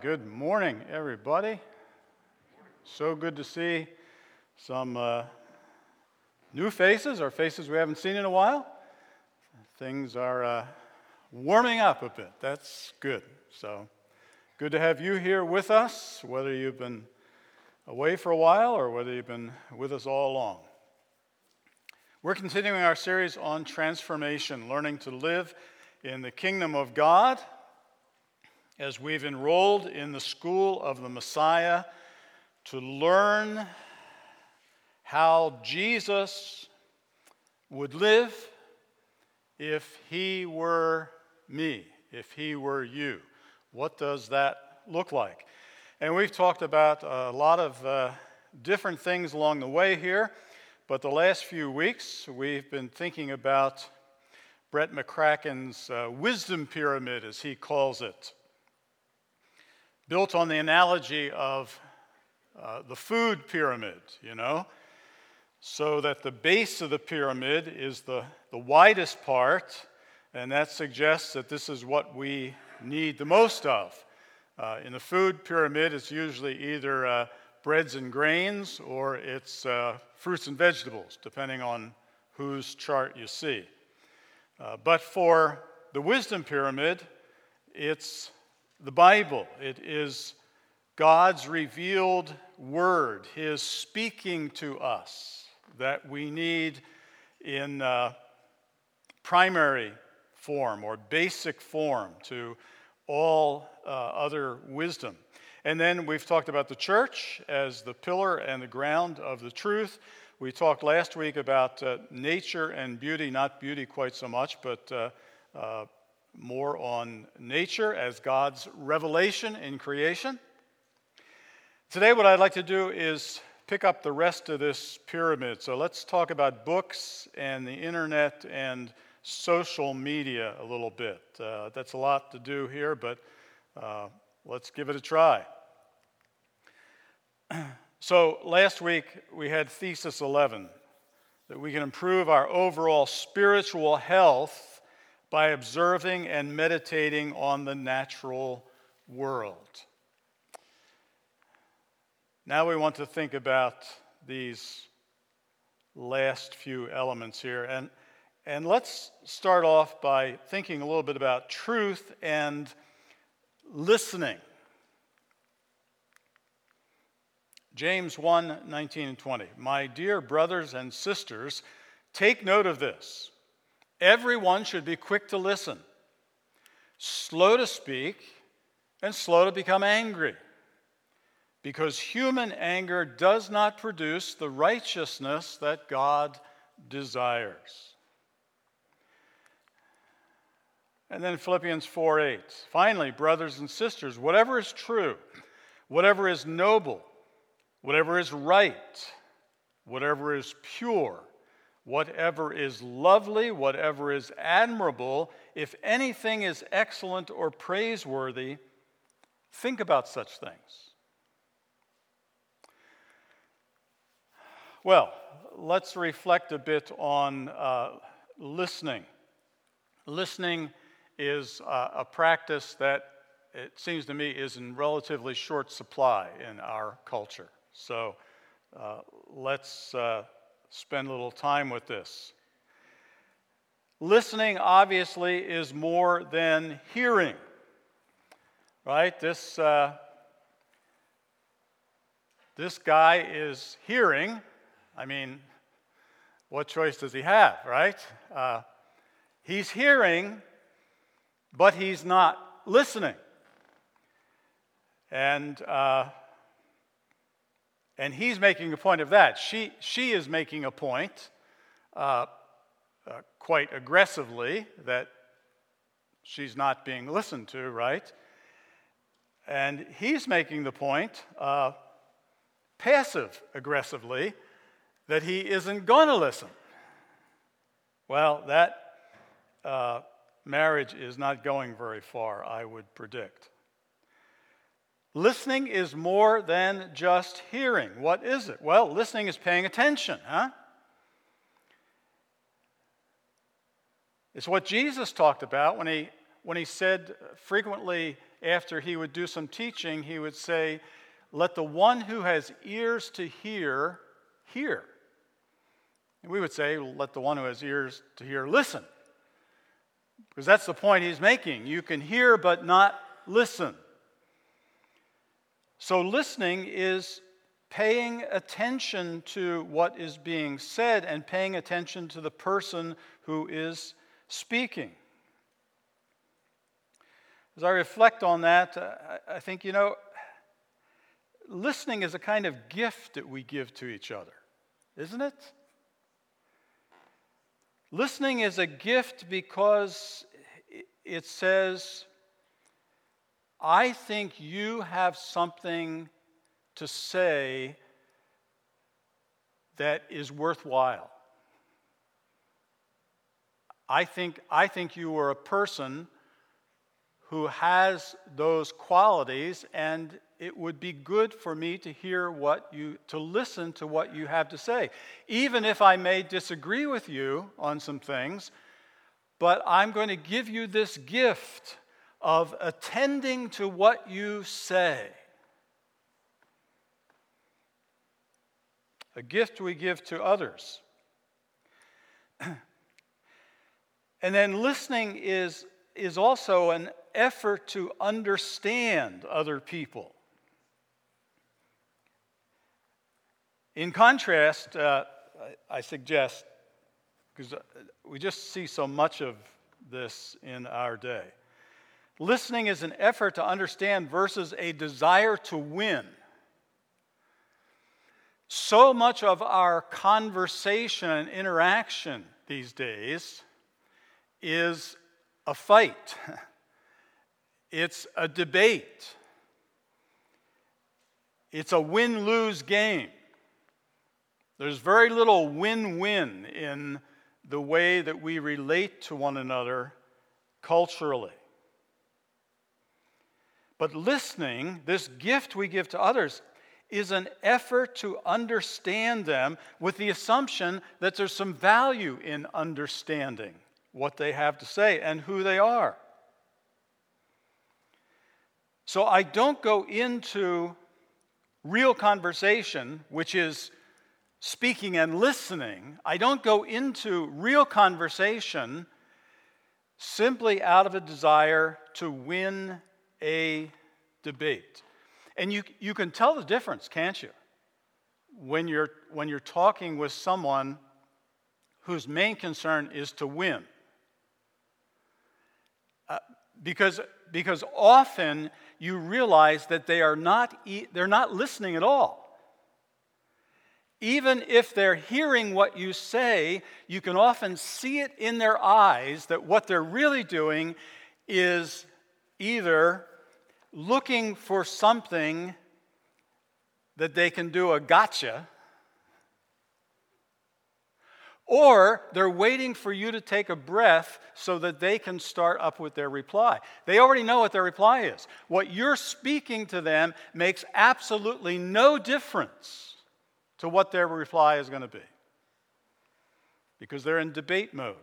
good morning, everybody. So good to see some uh, new faces or faces we haven't seen in a while. Things are uh, warming up a bit. That's good. So good to have you here with us, whether you've been away for a while or whether you've been with us all along. We're continuing our series on transformation, learning to live in the kingdom of God as we've enrolled in the school of the Messiah to learn how Jesus would live if he were me, if he were you. What does that look like? And we've talked about a lot of uh, different things along the way here, but the last few weeks we've been thinking about Brett McCracken's uh, wisdom pyramid, as he calls it built on the analogy of uh, the food pyramid, you know, so that the base of the pyramid is the, the widest part, and that suggests that this is what we need the most of. Uh, in the food pyramid, it's usually either uh, breads and grains or it's uh, fruits and vegetables, depending on whose chart you see. Uh, but for the wisdom pyramid, it's the Bible. It is God's revealed word, His speaking to us that we need in uh, primary form or basic form to all uh, other wisdom. And then we've talked about the church as the pillar and the ground of the truth. We talked last week about uh, nature and beauty, not beauty quite so much, but uh, uh more on nature as God's revelation in creation. Today, what I'd like to do is pick up the rest of this pyramid. So let's talk about books and the internet and social media a little bit. Uh, that's a lot to do here, but uh, let's give it a try. so last week we had Thesis 11 that we can improve our overall spiritual health by observing and meditating on the natural world. Now we want to think about these last few elements here. And, and let's start off by thinking a little bit about truth and listening. James 1 19 and 20. My dear brothers and sisters, take note of this. Everyone should be quick to listen, slow to speak, and slow to become angry. Because human anger does not produce the righteousness that God desires. And then Philippians 4 8. Finally, brothers and sisters, whatever is true, whatever is noble, whatever is right, whatever is pure, whatever is lovely, whatever is admirable, if anything is excellent or praiseworthy, think about such things. Well, let's reflect a bit on uh, listening. Listening is uh, a practice that it seems to me is in relatively short supply in our culture. So uh, let's uh, spend a little time with this. Listening, obviously, is more than hearing, right? This, uh, this guy is hearing. I mean, what choice does he have, right? Uh, he's hearing, but he's not listening. And uh, and he's making a point of that. She, she is making a point uh, uh, quite aggressively that she's not being listened to, right? And he's making the point uh, passive aggressively that he isn't going to listen. Well, that uh, marriage is not going very far, I would predict. Listening is more than just hearing. What is it? Well, listening is paying attention, huh? It's what Jesus talked about when he, when he said frequently after he would do some teaching, he would say, Let the one who has ears to hear, hear. And we would say, Let the one who has ears to hear, listen. Because that's the point he's making. You can hear but not listen. So, listening is paying attention to what is being said and paying attention to the person who is speaking. As I reflect on that, uh, I think, you know, listening is a kind of gift that we give to each other, isn't it? Listening is a gift because it says, I think you have something to say that is worthwhile. I think, I think you are a person who has those qualities, and it would be good for me to hear what you, to listen to what you have to say. Even if I may disagree with you on some things, but I'm going to give you this gift of attending to what you say. A gift we give to others. and then listening is, is also an effort to understand other people. In contrast, uh, I suggest because uh, we just see so much of this in our day. Listening is an effort to understand versus a desire to win. So much of our conversation and interaction these days is a fight, it's a debate, it's a win lose game. There's very little win win in the way that we relate to one another culturally. But listening, this gift we give to others, is an effort to understand them with the assumption that there's some value in understanding what they have to say and who they are. So I don't go into real conversation, which is speaking and listening, I don't go into real conversation simply out of a desire to win a debate. And you, you can tell the difference, can't you? When you're, when you're talking with someone whose main concern is to win. Uh, because, because often you realize that they are not, they're not listening at all. Even if they're hearing what you say, you can often see it in their eyes that what they're really doing is either looking for something that they can do a gotcha, or they're waiting for you to take a breath so that they can start up with their reply. They already know what their reply is. What you're speaking to them makes absolutely no difference to what their reply is going to be. Because they're in debate mode,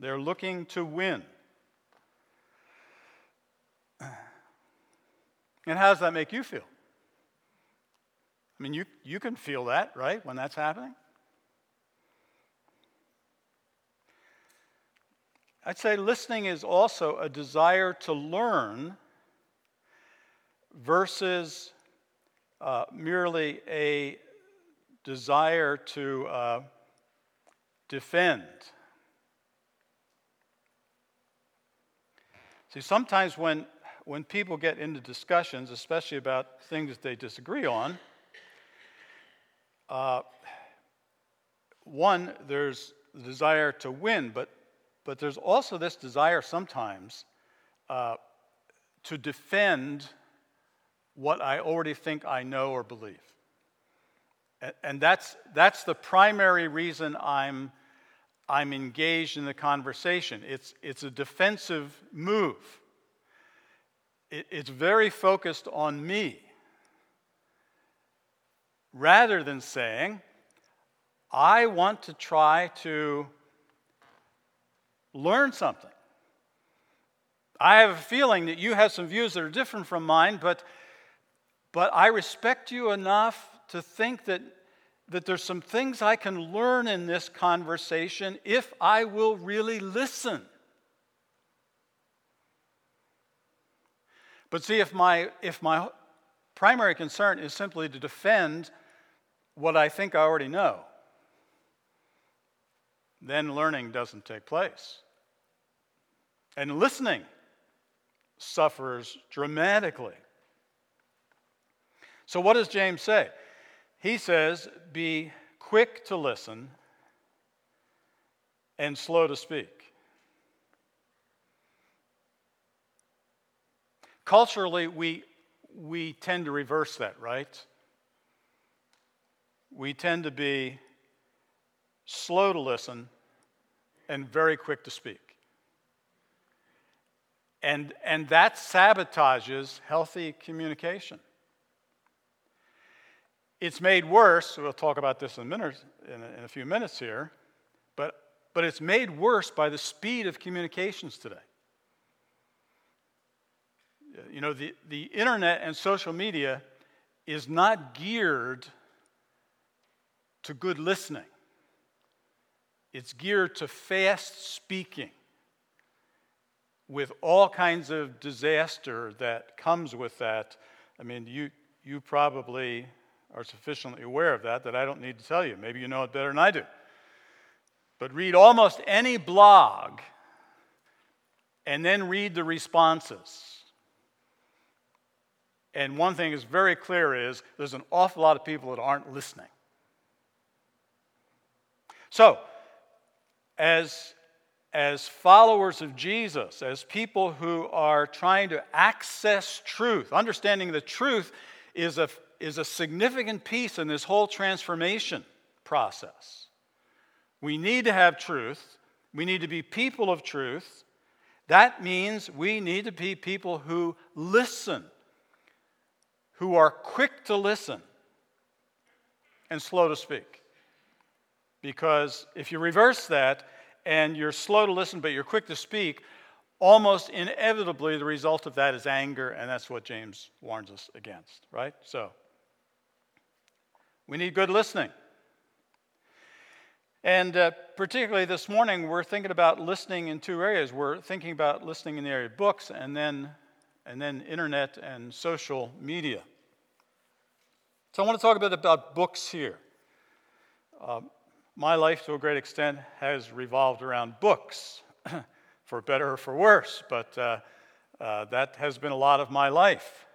they're looking to win. And how does that make you feel? I mean, you, you can feel that, right, when that's happening? I'd say listening is also a desire to learn versus uh, merely a desire to uh, defend. See, sometimes when, when people get into discussions, especially about things that they disagree on, uh, one, there's the desire to win, but, but there's also this desire sometimes uh, to defend what I already think I know or believe. And that's, that's the primary reason I'm, I'm engaged in the conversation. It's, it's a defensive move, it, it's very focused on me. Rather than saying, I want to try to learn something. I have a feeling that you have some views that are different from mine, but, but I respect you enough to think that, that there's some things I can learn in this conversation if I will really listen. But see, if my, if my primary concern is simply to defend what I think I already know, then learning doesn't take place. And listening suffers dramatically. So, what does James say? He says, Be quick to listen and slow to speak. Culturally, we, we tend to reverse that, right? We tend to be slow to listen and very quick to speak. And, and that sabotages healthy communication. It's made worse, we'll talk about this in in a, in a few minutes here, but, but it's made worse by the speed of communications today. You know, the, the internet and social media is not geared to good listening, it's geared to fast speaking with all kinds of disaster that comes with that. I mean, you, you probably are sufficiently aware of that that I don't need to tell you. Maybe you know it better than I do. But read almost any blog and then read the responses. And one thing is very clear is there's an awful lot of people that aren't listening. So, as, as followers of Jesus, as people who are trying to access truth, understanding the truth is a, is a significant piece in this whole transformation process. We need to have truth. We need to be people of truth. That means we need to be people who listen who are quick to listen and slow to speak. Because if you reverse that and you're slow to listen but you're quick to speak, almost inevitably the result of that is anger, and that's what James warns us against, right? So, we need good listening. And uh, particularly this morning, we're thinking about listening in two areas. We're thinking about listening in the area of books and then, and then internet and social media. So I want to talk a bit about books here. Uh, my life, to a great extent, has revolved around books, for better or for worse, but uh, uh, that has been a lot of my life.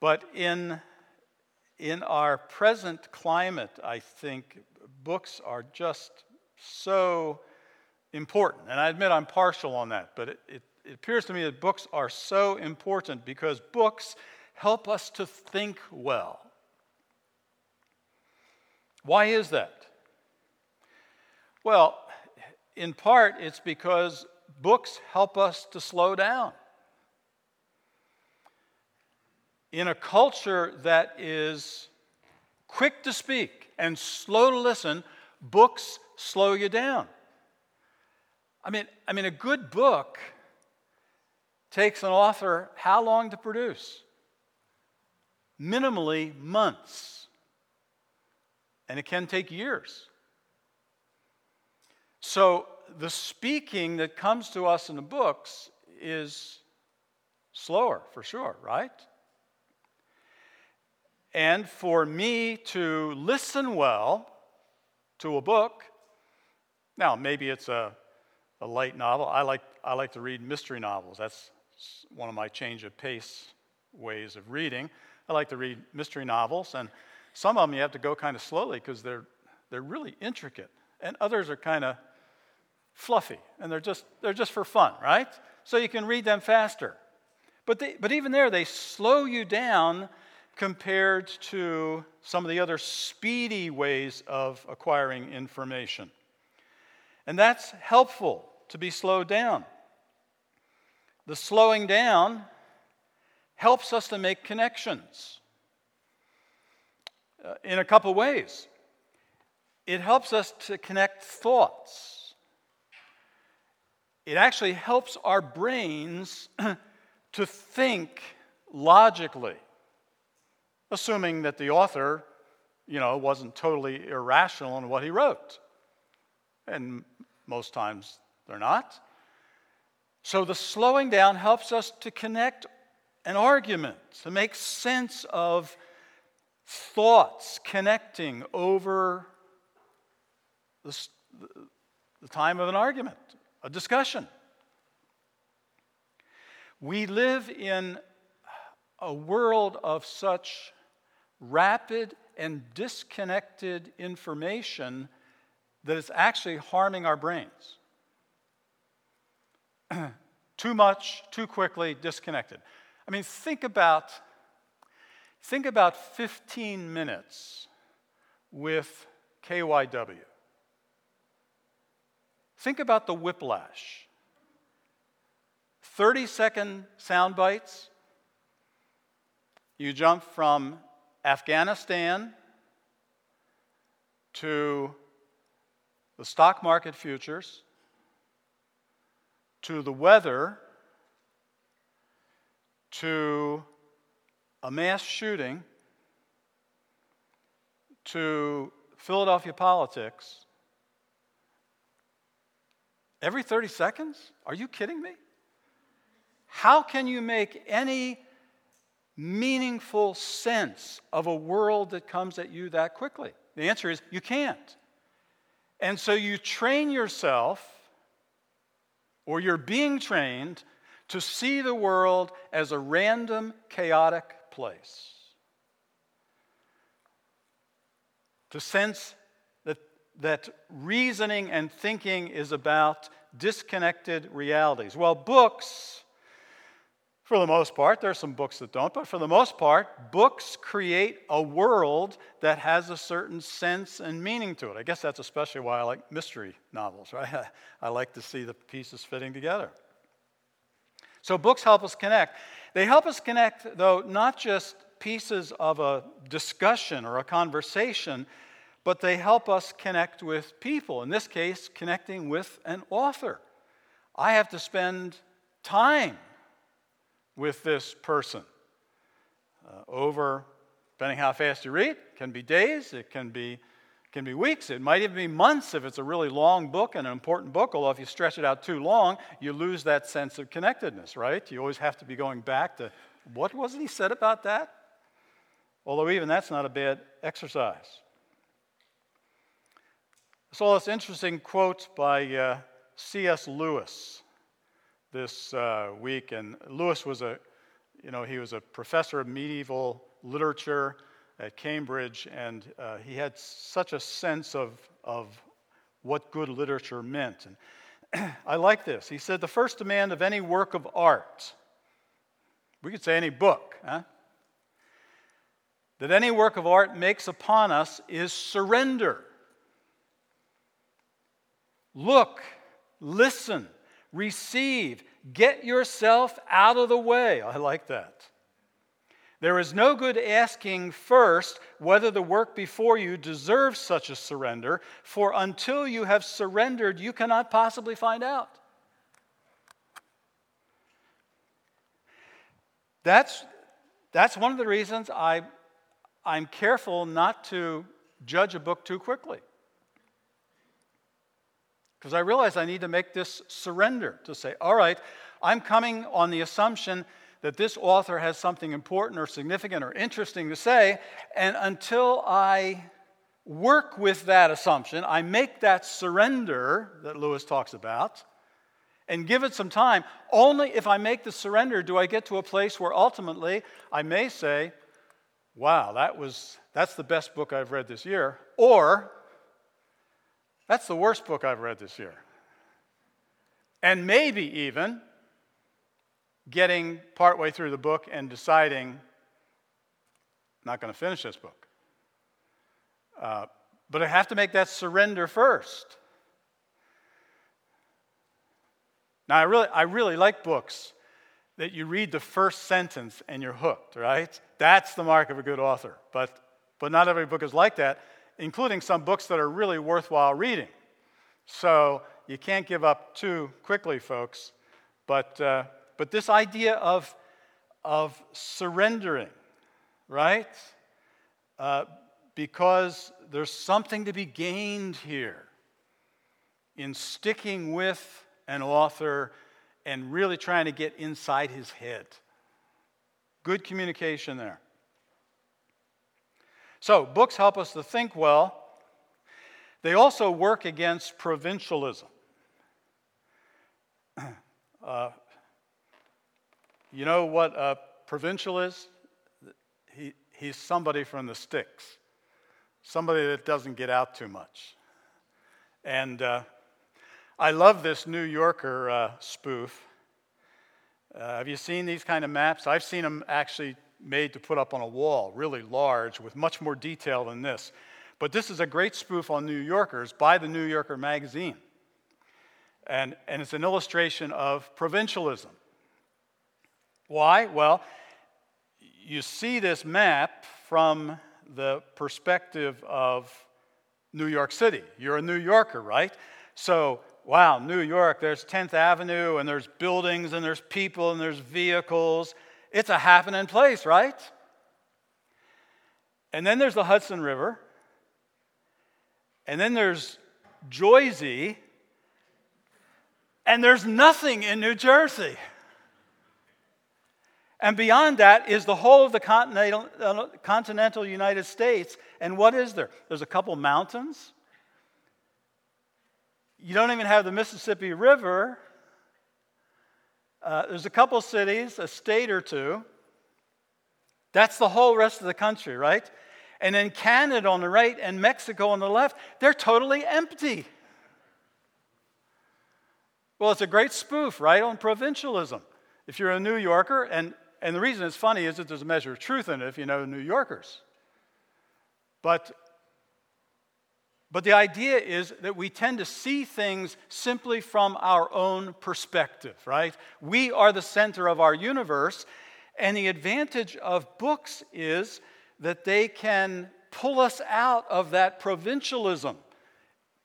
But in, in our present climate, I think books are just so important. And I admit I'm partial on that, but it, it, it appears to me that books are so important because books help us to think well. Why is that? Well, in part, it's because books help us to slow down. In a culture that is quick to speak and slow to listen, books slow you down. I mean, I mean, a good book takes an author how long to produce? Minimally months and it can take years. So, the speaking that comes to us in the books is slower, for sure, right? And for me to listen well to a book, now maybe it's a, a light novel. I like, I like to read mystery novels. That's one of my change of pace ways of reading. I like to read mystery novels, and some of them you have to go kind of slowly because they're, they're really intricate, and others are kind of fluffy, and they're just, they're just for fun, right? So you can read them faster. But, they, but even there, they slow you down compared to some of the other speedy ways of acquiring information. And that's helpful to be slowed down. The slowing down helps us to make connections in a couple ways. It helps us to connect thoughts. it actually helps our brains to think logically, assuming that the author, you know, wasn't totally irrational in what he wrote. And most times they're not. So the slowing down helps us to connect an argument, to make sense of thoughts connecting over the, the time of an argument, a discussion. We live in a world of such rapid and disconnected information that it's actually harming our brains. too much, too quickly, disconnected. I mean, think about, think about 15 minutes with KYW. Think about the whiplash. 30 second sound bites. You jump from Afghanistan to the stock market futures to the weather to a mass shooting to Philadelphia politics every 30 seconds? Are you kidding me? How can you make any meaningful sense of a world that comes at you that quickly? The answer is you can't. And so you train yourself, or you're being trained, to see the world as a random, chaotic place. To sense that, that reasoning and thinking is about disconnected realities. Well, books for the most part, there are some books that don't, but for the most part, books create a world that has a certain sense and meaning to it. I guess that's especially why I like mystery novels, right? I like to see the pieces fitting together. So, books help us connect. They help us connect, though, not just pieces of a discussion or a conversation, but they help us connect with people. In this case, connecting with an author. I have to spend time with this person. Uh, over, depending how fast you read, it can be days, it can be, can be weeks, it might even be months if it's a really long book and an important book, although if you stretch it out too long, you lose that sense of connectedness, right? You always have to be going back to what was he said about that? Although even that's not a bad exercise. I saw this interesting quote by uh, C.S. Lewis this uh, week, and Lewis was a, you know, he was a professor of medieval literature at Cambridge, and uh, he had such a sense of, of what good literature meant. And I like this. He said, The first demand of any work of art, we could say any book, huh? that any work of art makes upon us is surrender. Look, listen, receive, get yourself out of the way. I like that. There is no good asking first whether the work before you deserves such a surrender, for until you have surrendered, you cannot possibly find out. That's, that's one of the reasons I, I'm careful not to judge a book too quickly. Because I realize I need to make this surrender to say, all right, I'm coming on the assumption that this author has something important or significant or interesting to say, and until I work with that assumption, I make that surrender that Lewis talks about and give it some time. Only if I make the surrender do I get to a place where ultimately I may say, wow, that was, that's the best book I've read this year. Or, that's the worst book I've read this year. And maybe even getting partway through the book and deciding, I'm not going to finish this book. Uh, but I have to make that surrender first. Now, I really, I really like books that you read the first sentence and you're hooked, right? That's the mark of a good author. But, but not every book is like that including some books that are really worthwhile reading. So you can't give up too quickly, folks. But, uh, but this idea of, of surrendering, right? Uh, because there's something to be gained here in sticking with an author and really trying to get inside his head. Good communication there. So, books help us to think well. They also work against provincialism. Uh, you know what a provincial is? He, he's somebody from the sticks, somebody that doesn't get out too much. And uh, I love this New Yorker uh, spoof. Uh, have you seen these kind of maps? I've seen them actually made to put up on a wall, really large, with much more detail than this. But this is a great spoof on New Yorkers by the New Yorker magazine. And, and it's an illustration of provincialism. Why? Well, you see this map from the perspective of New York City. You're a New Yorker, right? So, wow, New York, there's 10th Avenue, and there's buildings, and there's people, and there's vehicles. It's a happening place, right? And then there's the Hudson River. And then there's Jersey. And there's nothing in New Jersey. And beyond that is the whole of the continental, uh, continental United States. And what is there? There's a couple mountains. You don't even have the Mississippi River. Uh, there's a couple cities, a state or two. That's the whole rest of the country, right? And then Canada on the right and Mexico on the left, they're totally empty. Well, it's a great spoof, right, on provincialism. If you're a New Yorker, and, and the reason it's funny is that there's a measure of truth in it if you know New Yorkers. But but the idea is that we tend to see things simply from our own perspective, right? We are the center of our universe, and the advantage of books is that they can pull us out of that provincialism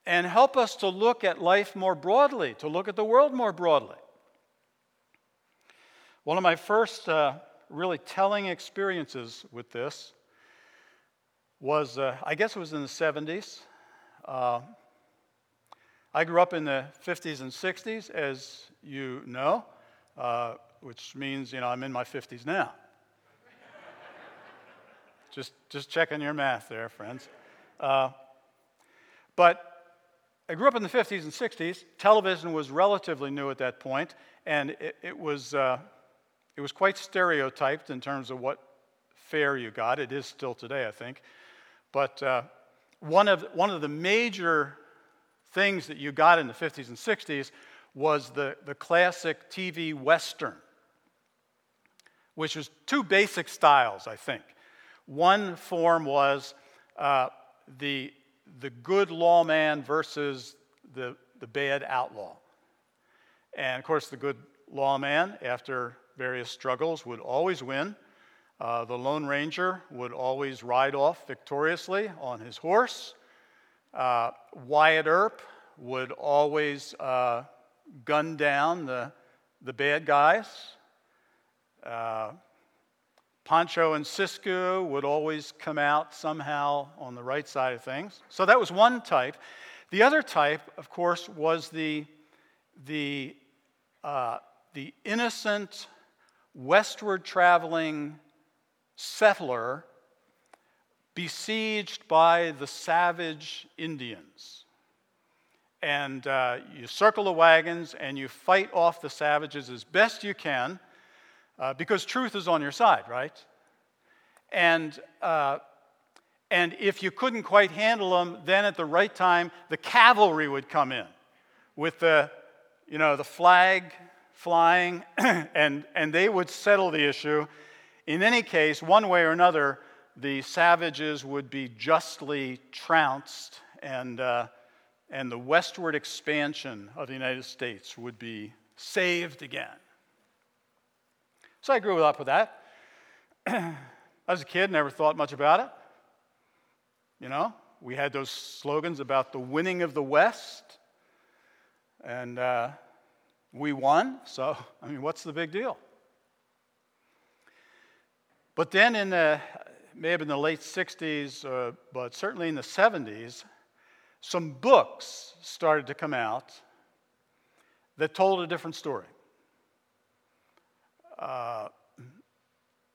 and help us to look at life more broadly, to look at the world more broadly. One of my first uh, really telling experiences with this was, uh, I guess it was in the 70s. Uh, I grew up in the 50s and 60s, as you know, uh, which means, you know, I'm in my 50s now. just, just checking your math there, friends. Uh, but I grew up in the 50s and 60s. Television was relatively new at that point, and it, it was, uh, it was quite stereotyped in terms of what fare you got. It is still today, I think. But uh, one of, one of the major things that you got in the 50s and 60s was the, the classic TV Western, which was two basic styles, I think. One form was uh, the, the good lawman versus the, the bad outlaw. And of course, the good lawman, after various struggles, would always win. Uh, the Lone Ranger would always ride off victoriously on his horse. Uh, Wyatt Earp would always uh, gun down the, the bad guys. Uh, Pancho and Cisco would always come out somehow on the right side of things. So that was one type. The other type, of course, was the, the, uh, the innocent, westward traveling settler besieged by the savage Indians. And uh, you circle the wagons and you fight off the savages as best you can uh, because truth is on your side, right? And, uh, and if you couldn't quite handle them, then at the right time, the cavalry would come in with the, you know, the flag flying, and, and they would settle the issue in any case, one way or another, the savages would be justly trounced, and, uh, and the westward expansion of the United States would be saved again. So I grew up with that. As a kid, never thought much about it. You know, we had those slogans about the winning of the West. and uh, we won. So, I mean, what's the big deal? But then in the, maybe in the late 60s, uh, but certainly in the 70s, some books started to come out that told a different story. Uh,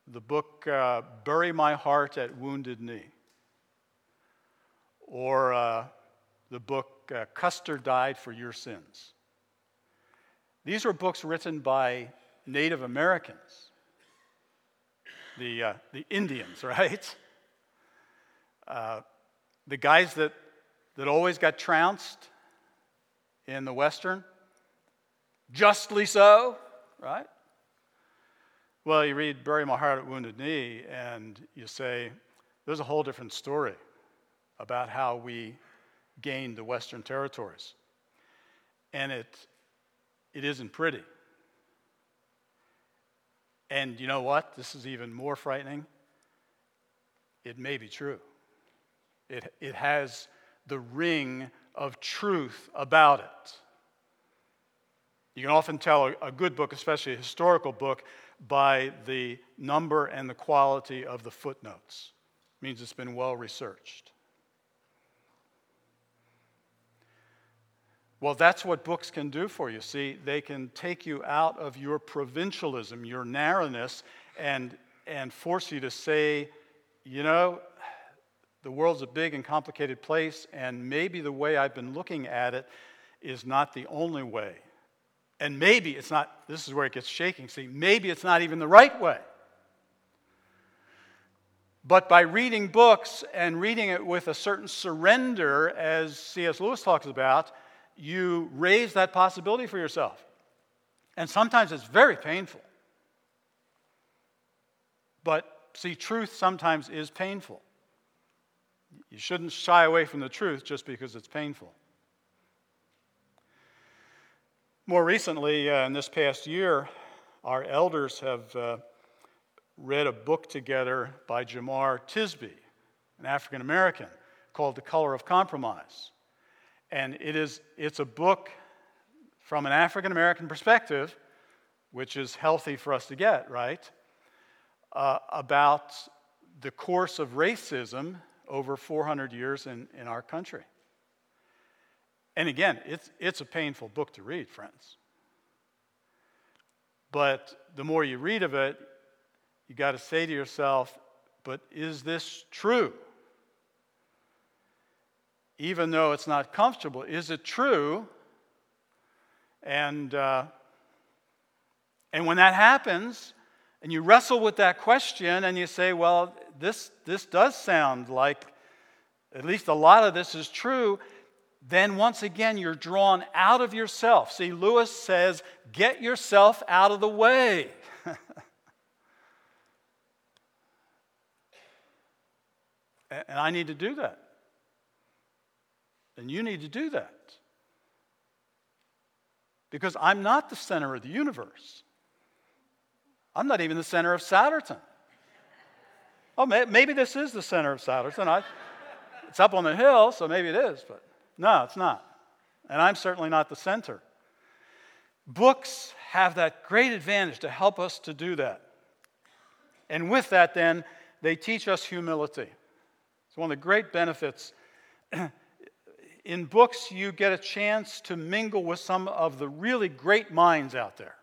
the book uh, Bury My Heart at Wounded Knee, or uh, the book uh, Custer Died for Your Sins. These were books written by Native Americans, the, uh, the Indians, right? Uh, the guys that, that always got trounced in the Western, justly so, right? Well, you read Bury My Heart at Wounded Knee, and you say, there's a whole different story about how we gained the Western territories. And it, it isn't pretty. And you know what? This is even more frightening. It may be true. It, it has the ring of truth about it. You can often tell a, a good book, especially a historical book, by the number and the quality of the footnotes. It means it's been well researched. Well, that's what books can do for you. See, they can take you out of your provincialism, your narrowness, and, and force you to say, you know, the world's a big and complicated place, and maybe the way I've been looking at it is not the only way. And maybe it's not, this is where it gets shaking. See, maybe it's not even the right way. But by reading books and reading it with a certain surrender, as C.S. Lewis talks about, you raise that possibility for yourself. And sometimes it's very painful. But see, truth sometimes is painful. You shouldn't shy away from the truth just because it's painful. More recently, uh, in this past year, our elders have uh, read a book together by Jemar Tisby, an African American, called The Color of Compromise. And it is, it's a book from an African American perspective, which is healthy for us to get, right? Uh, about the course of racism over 400 years in, in our country. And again, it's, it's a painful book to read, friends. But the more you read of it, you got to say to yourself, but is this true? Even though it's not comfortable, is it true? And, uh, and when that happens, and you wrestle with that question and you say, well, this, this does sound like at least a lot of this is true, then once again you're drawn out of yourself. See, Lewis says, get yourself out of the way. and I need to do that. And you need to do that. Because I'm not the center of the universe. I'm not even the center of Souderton. Oh, maybe this is the center of Souderton. I, it's up on the hill, so maybe it is, but. No, it's not. And I'm certainly not the center. Books have that great advantage to help us to do that. And with that, then, they teach us humility. It's one of the great benefits. In books, you get a chance to mingle with some of the really great minds out there,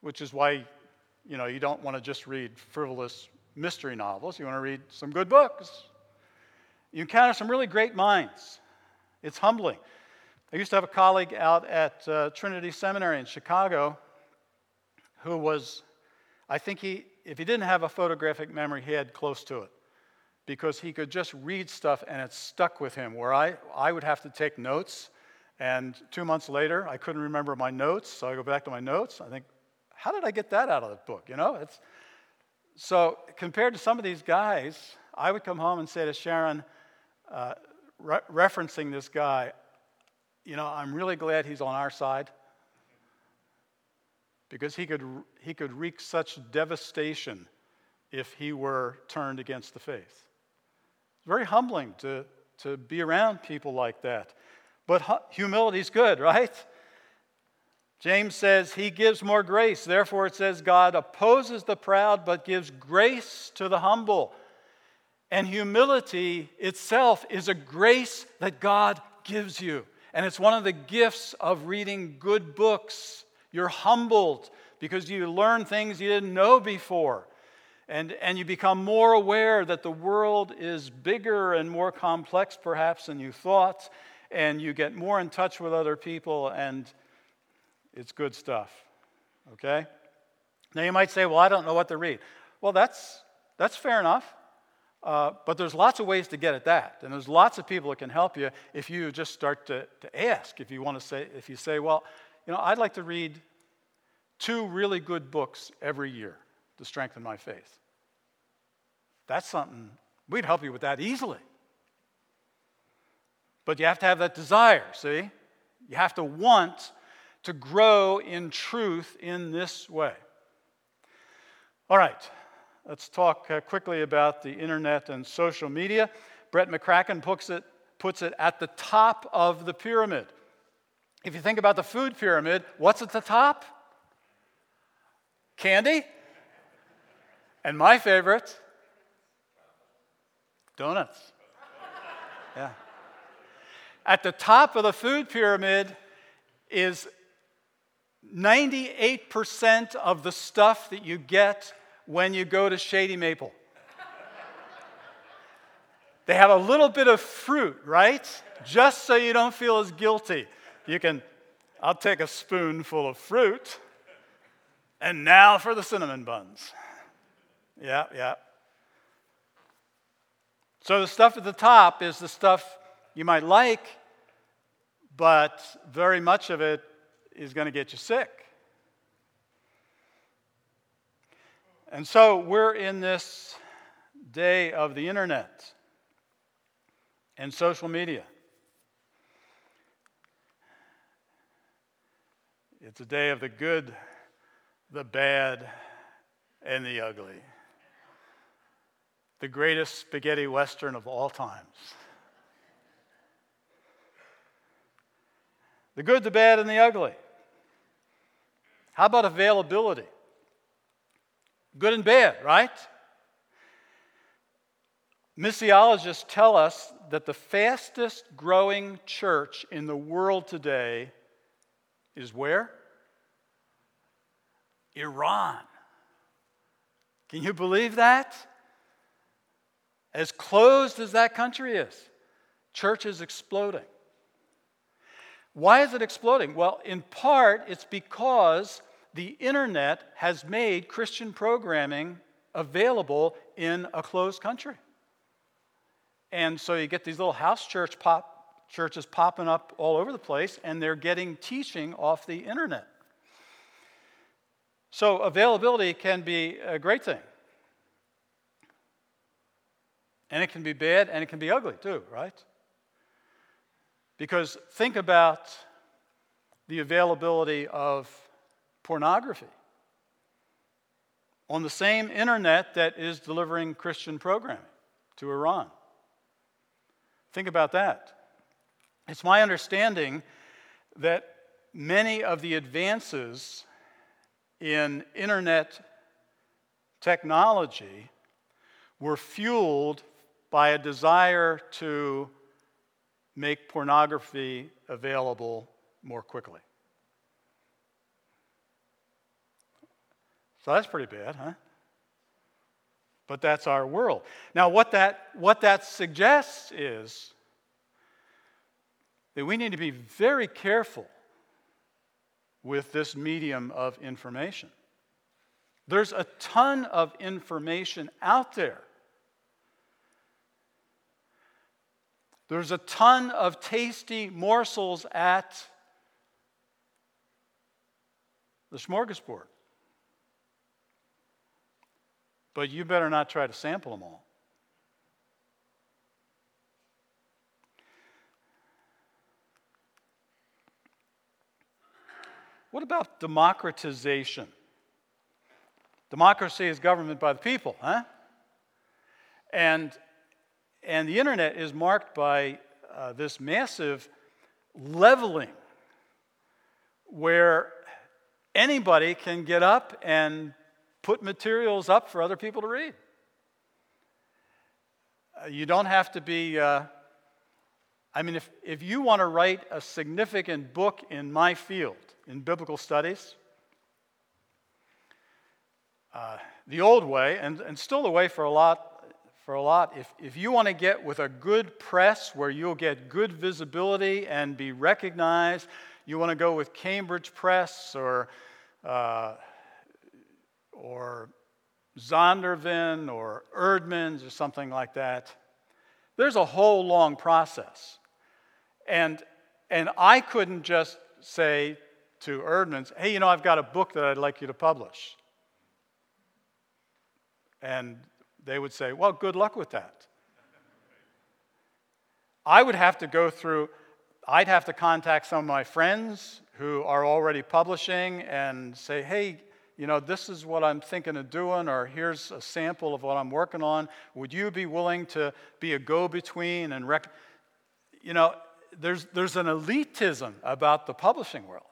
which is why you know you don't want to just read frivolous mystery novels. You want to read some good books. You encounter some really great minds. It's humbling. I used to have a colleague out at uh, Trinity Seminary in Chicago who was, I think he, if he didn't have a photographic memory, he had close to it because he could just read stuff and it stuck with him. Where I, I would have to take notes, and two months later, I couldn't remember my notes, so I go back to my notes. I think, how did I get that out of the book? You know, it's so compared to some of these guys, I would come home and say to Sharon, uh, re- referencing this guy, you know, I'm really glad he's on our side because he could, he could wreak such devastation if he were turned against the faith. Very humbling to, to be around people like that. but humility is good, right? James says he gives more grace. Therefore, it says God opposes the proud but gives grace to the humble. And humility itself is a grace that God gives you. And it's one of the gifts of reading good books. You're humbled because you learn things you didn't know before. And, and you become more aware that the world is bigger and more complex, perhaps, than you thought. And you get more in touch with other people, and it's good stuff. Okay? Now you might say, well, I don't know what to read. Well, that's, that's fair enough. Uh, but there's lots of ways to get at that. And there's lots of people that can help you if you just start to, to ask. If you want to say, if you say, well, you know, I'd like to read two really good books every year to strengthen my faith. That's something, we'd help you with that easily. But you have to have that desire, see? You have to want to grow in truth in this way. All right, let's talk uh, quickly about the internet and social media. Brett McCracken puts it, puts it at the top of the pyramid. If you think about the food pyramid, what's at the top? Candy. And my favorite, donuts. Yeah. At the top of the food pyramid is 98% of the stuff that you get when you go to Shady Maple. they have a little bit of fruit, right? Just so you don't feel as guilty. You can, I'll take a spoonful of fruit, and now for the cinnamon buns. Yeah, yeah. So the stuff at the top is the stuff you might like, but very much of it is going to get you sick. And so we're in this day of the internet and social media. It's a day of the good, the bad, and the ugly. The greatest spaghetti western of all times. The good, the bad, and the ugly. How about availability? Good and bad, right? Missiologists tell us that the fastest growing church in the world today is where? Iran. Can you believe that? As closed as that country is, church is exploding. Why is it exploding? Well, in part, it's because the internet has made Christian programming available in a closed country. And so you get these little house church pop churches popping up all over the place, and they're getting teaching off the internet. So availability can be a great thing. And it can be bad and it can be ugly too, right? Because think about the availability of pornography on the same internet that is delivering Christian programming to Iran. Think about that. It's my understanding that many of the advances in internet technology were fueled by a desire to make pornography available more quickly. So that's pretty bad, huh? But that's our world. Now, what that, what that suggests is that we need to be very careful with this medium of information. There's a ton of information out there. There's a ton of tasty morsels at the smorgasbord. But you better not try to sample them all. What about democratization? Democracy is government by the people, huh? And, and the internet is marked by uh, this massive leveling where anybody can get up and put materials up for other people to read. Uh, you don't have to be, uh, I mean, if, if you want to write a significant book in my field, in biblical studies, uh, the old way, and, and still the way for a lot, for a lot, if, if you want to get with a good press where you'll get good visibility and be recognized, you want to go with Cambridge Press or, uh, or Zondervan or Eerdmans or something like that. There's a whole long process. And, and I couldn't just say to Eerdmans, hey, you know, I've got a book that I'd like you to publish. And they would say, well, good luck with that. I would have to go through, I'd have to contact some of my friends who are already publishing and say, hey, you know, this is what I'm thinking of doing, or here's a sample of what I'm working on. Would you be willing to be a go between and rec? You know, there's, there's an elitism about the publishing world.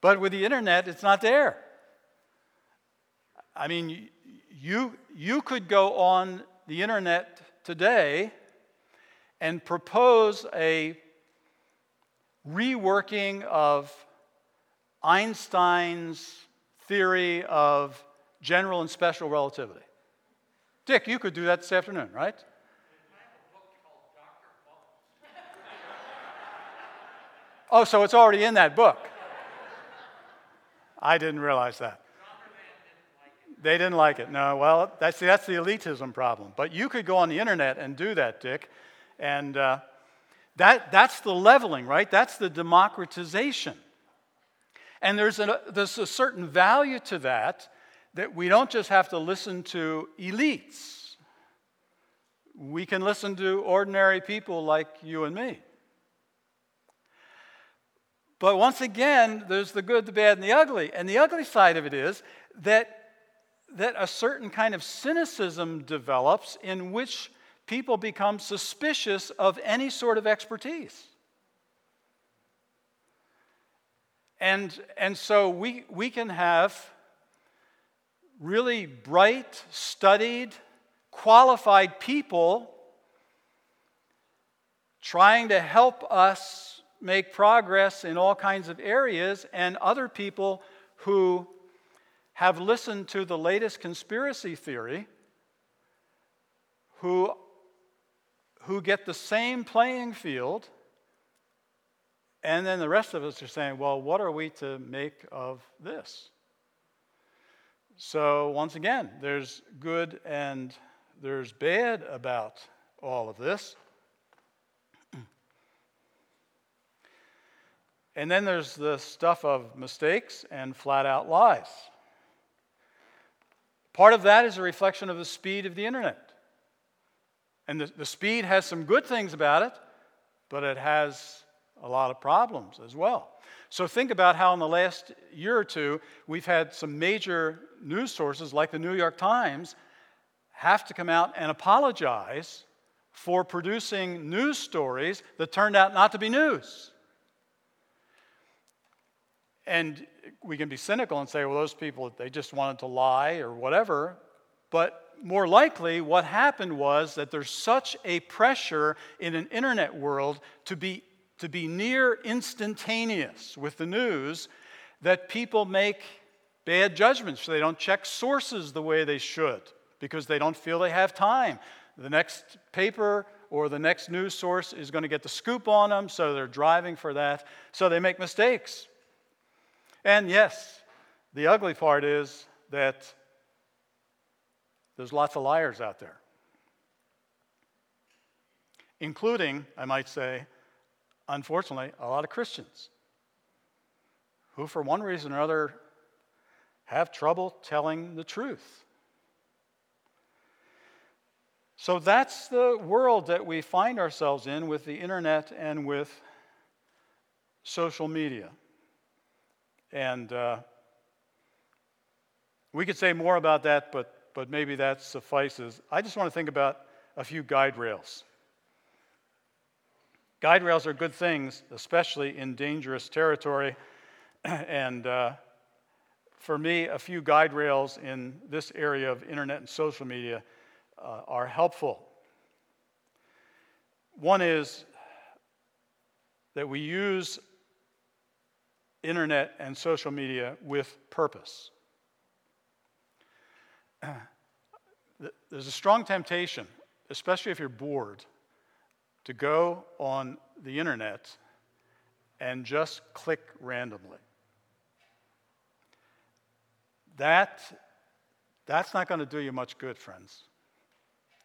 But with the internet, it's not there. I mean, you, you could go on the internet today and propose a reworking of Einstein's theory of general and special relativity. Dick, you could do that this afternoon, right? oh, so it's already in that book. I didn't realize that. They didn't like it. No, well, that's, that's the elitism problem. But you could go on the internet and do that, Dick. And uh, that, that's the leveling, right? That's the democratization. And there's a, there's a certain value to that, that we don't just have to listen to elites. We can listen to ordinary people like you and me. But once again, there's the good, the bad, and the ugly. And the ugly side of it is that, that a certain kind of cynicism develops in which people become suspicious of any sort of expertise. And, and so we, we can have really bright, studied, qualified people trying to help us make progress in all kinds of areas, and other people who have listened to the latest conspiracy theory who, who get the same playing field and then the rest of us are saying, well, what are we to make of this? So, once again, there's good and there's bad about all of this. And then there's the stuff of mistakes and flat out lies. Part of that is a reflection of the speed of the internet. And the, the speed has some good things about it, but it has a lot of problems as well. So think about how in the last year or two, we've had some major news sources like the New York Times have to come out and apologize for producing news stories that turned out not to be news. And we can be cynical and say, well, those people, they just wanted to lie or whatever. But more likely, what happened was that there's such a pressure in an internet world to be to be near instantaneous with the news that people make bad judgments. They don't check sources the way they should because they don't feel they have time. The next paper or the next news source is going to get the scoop on them, so they're driving for that. So they make mistakes. And yes, the ugly part is that there's lots of liars out there, including, I might say, unfortunately, a lot of Christians who, for one reason or other, have trouble telling the truth. So that's the world that we find ourselves in with the internet and with social media. And uh, we could say more about that, but, but maybe that suffices. I just want to think about a few guide rails. Guide rails are good things, especially in dangerous territory. and uh, for me, a few guide rails in this area of internet and social media uh, are helpful. One is that we use internet and social media with purpose. There's a strong temptation, especially if you're bored, to go on the internet and just click randomly. That, that's not going to do you much good, friends.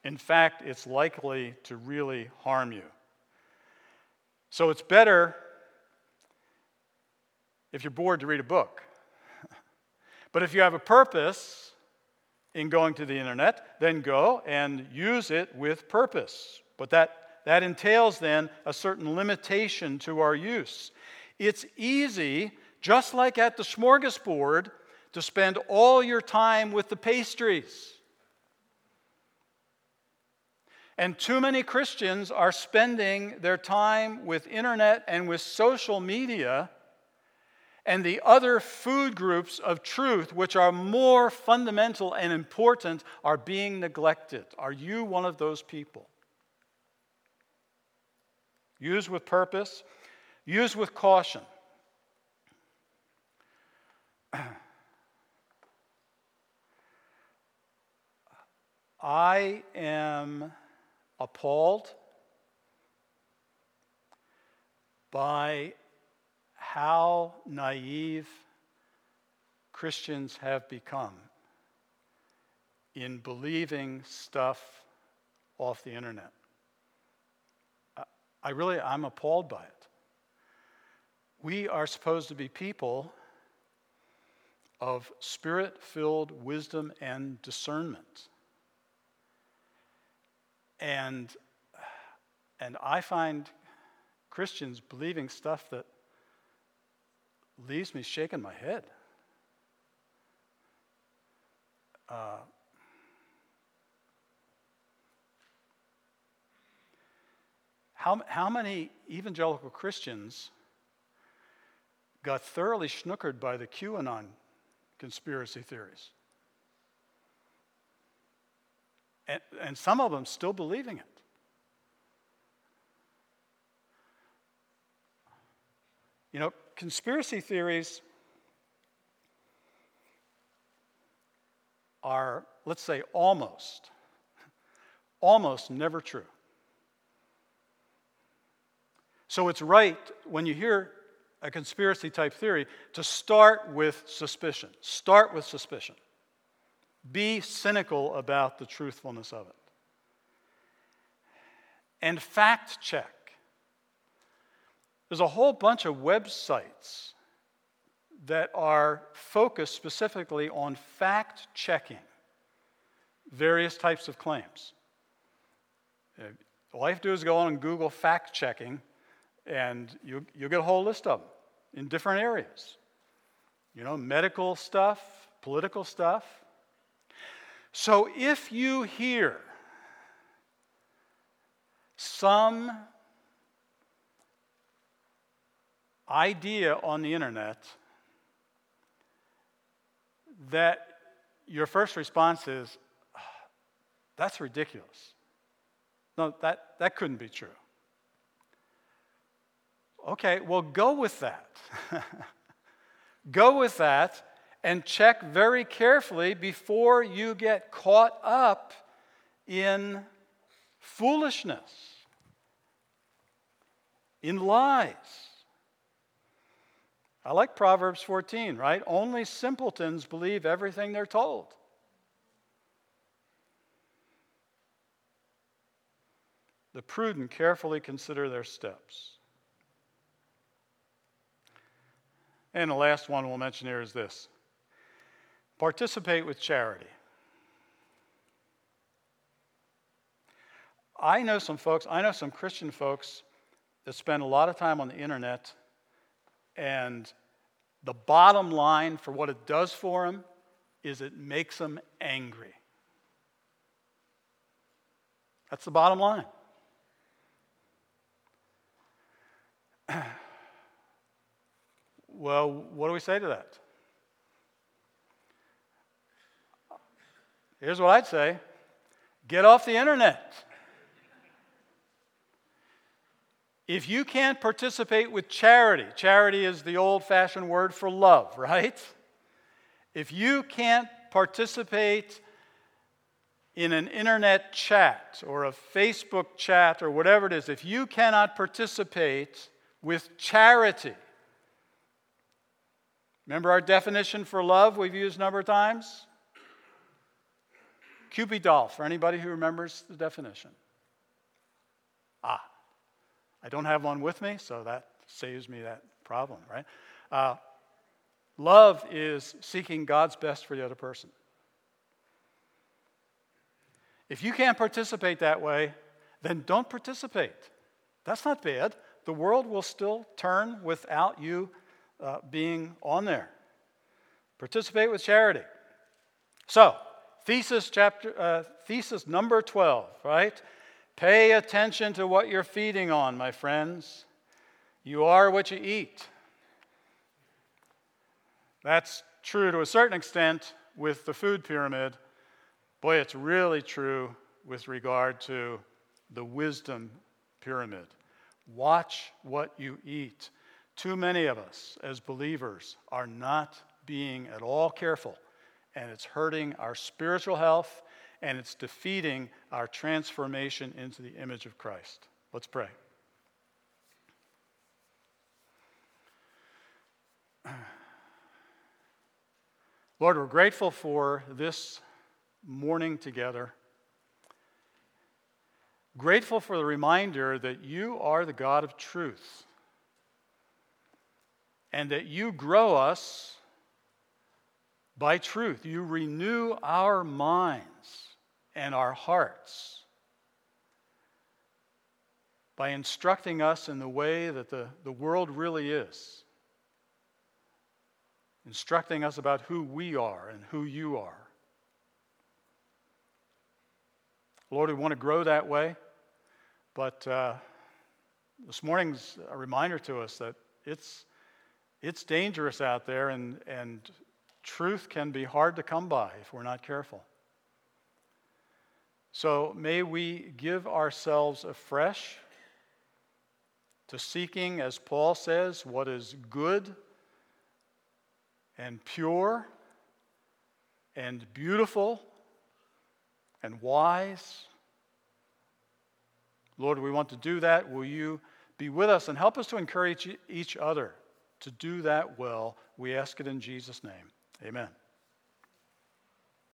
In fact, it's likely to really harm you. So it's better if you're bored to read a book. but if you have a purpose in going to the internet, then go and use it with purpose. But that, that entails then a certain limitation to our use. It's easy, just like at the smorgasbord, to spend all your time with the pastries. And too many Christians are spending their time with internet and with social media and the other food groups of truth, which are more fundamental and important, are being neglected. Are you one of those people? Use with purpose, use with caution. I am appalled by how naive Christians have become in believing stuff off the internet. I really, I'm appalled by it. We are supposed to be people of spirit filled wisdom and discernment. And, and I find Christians believing stuff that leaves me shaking my head. Uh, how, how many evangelical Christians got thoroughly snookered by the QAnon conspiracy theories? And, and some of them still believing it. You know, conspiracy theories are, let's say, almost, almost never true. So it's right when you hear a conspiracy type theory to start with suspicion. Start with suspicion. Be cynical about the truthfulness of it. And fact check. There's a whole bunch of websites that are focused specifically on fact checking various types of claims. Uh, all you have to do is go on and Google fact checking, and you, you'll get a whole list of them in different areas. You know, medical stuff, political stuff, so if you hear some idea on the internet that your first response is, oh, that's ridiculous. No, that, that couldn't be true. Okay, well, go with that. go with that and check very carefully before you get caught up in foolishness, in lies. I like Proverbs 14, right? Only simpletons believe everything they're told. The prudent carefully consider their steps. And the last one we'll mention here is this Participate with charity. I know some folks, I know some Christian folks that spend a lot of time on the internet, and the bottom line for what it does for them is it makes them angry. That's the bottom line. well, what do we say to that? Here's what I'd say get off the internet. If you can't participate with charity, charity is the old fashioned word for love, right? If you can't participate in an internet chat or a Facebook chat or whatever it is, if you cannot participate with charity, remember our definition for love we've used a number of times? Cupid doll, for anybody who remembers the definition. I don't have one with me, so that saves me that problem, right? Uh, love is seeking God's best for the other person. If you can't participate that way, then don't participate. That's not bad. The world will still turn without you uh, being on there. Participate with charity. So, thesis chapter, uh, thesis number 12, right? Pay attention to what you're feeding on, my friends. You are what you eat. That's true to a certain extent with the food pyramid. Boy, it's really true with regard to the wisdom pyramid. Watch what you eat. Too many of us as believers are not being at all careful, and it's hurting our spiritual health and it's defeating our transformation into the image of Christ. Let's pray. Lord, we're grateful for this morning together. Grateful for the reminder that you are the God of truth and that you grow us by truth. You renew our minds and our hearts by instructing us in the way that the, the world really is, instructing us about who we are and who you are. Lord, we want to grow that way, but uh, this morning's a reminder to us that it's, it's dangerous out there and, and truth can be hard to come by if we're not careful. So may we give ourselves afresh to seeking, as Paul says, what is good and pure and beautiful and wise. Lord, we want to do that. Will you be with us and help us to encourage each other to do that well? We ask it in Jesus' name. Amen.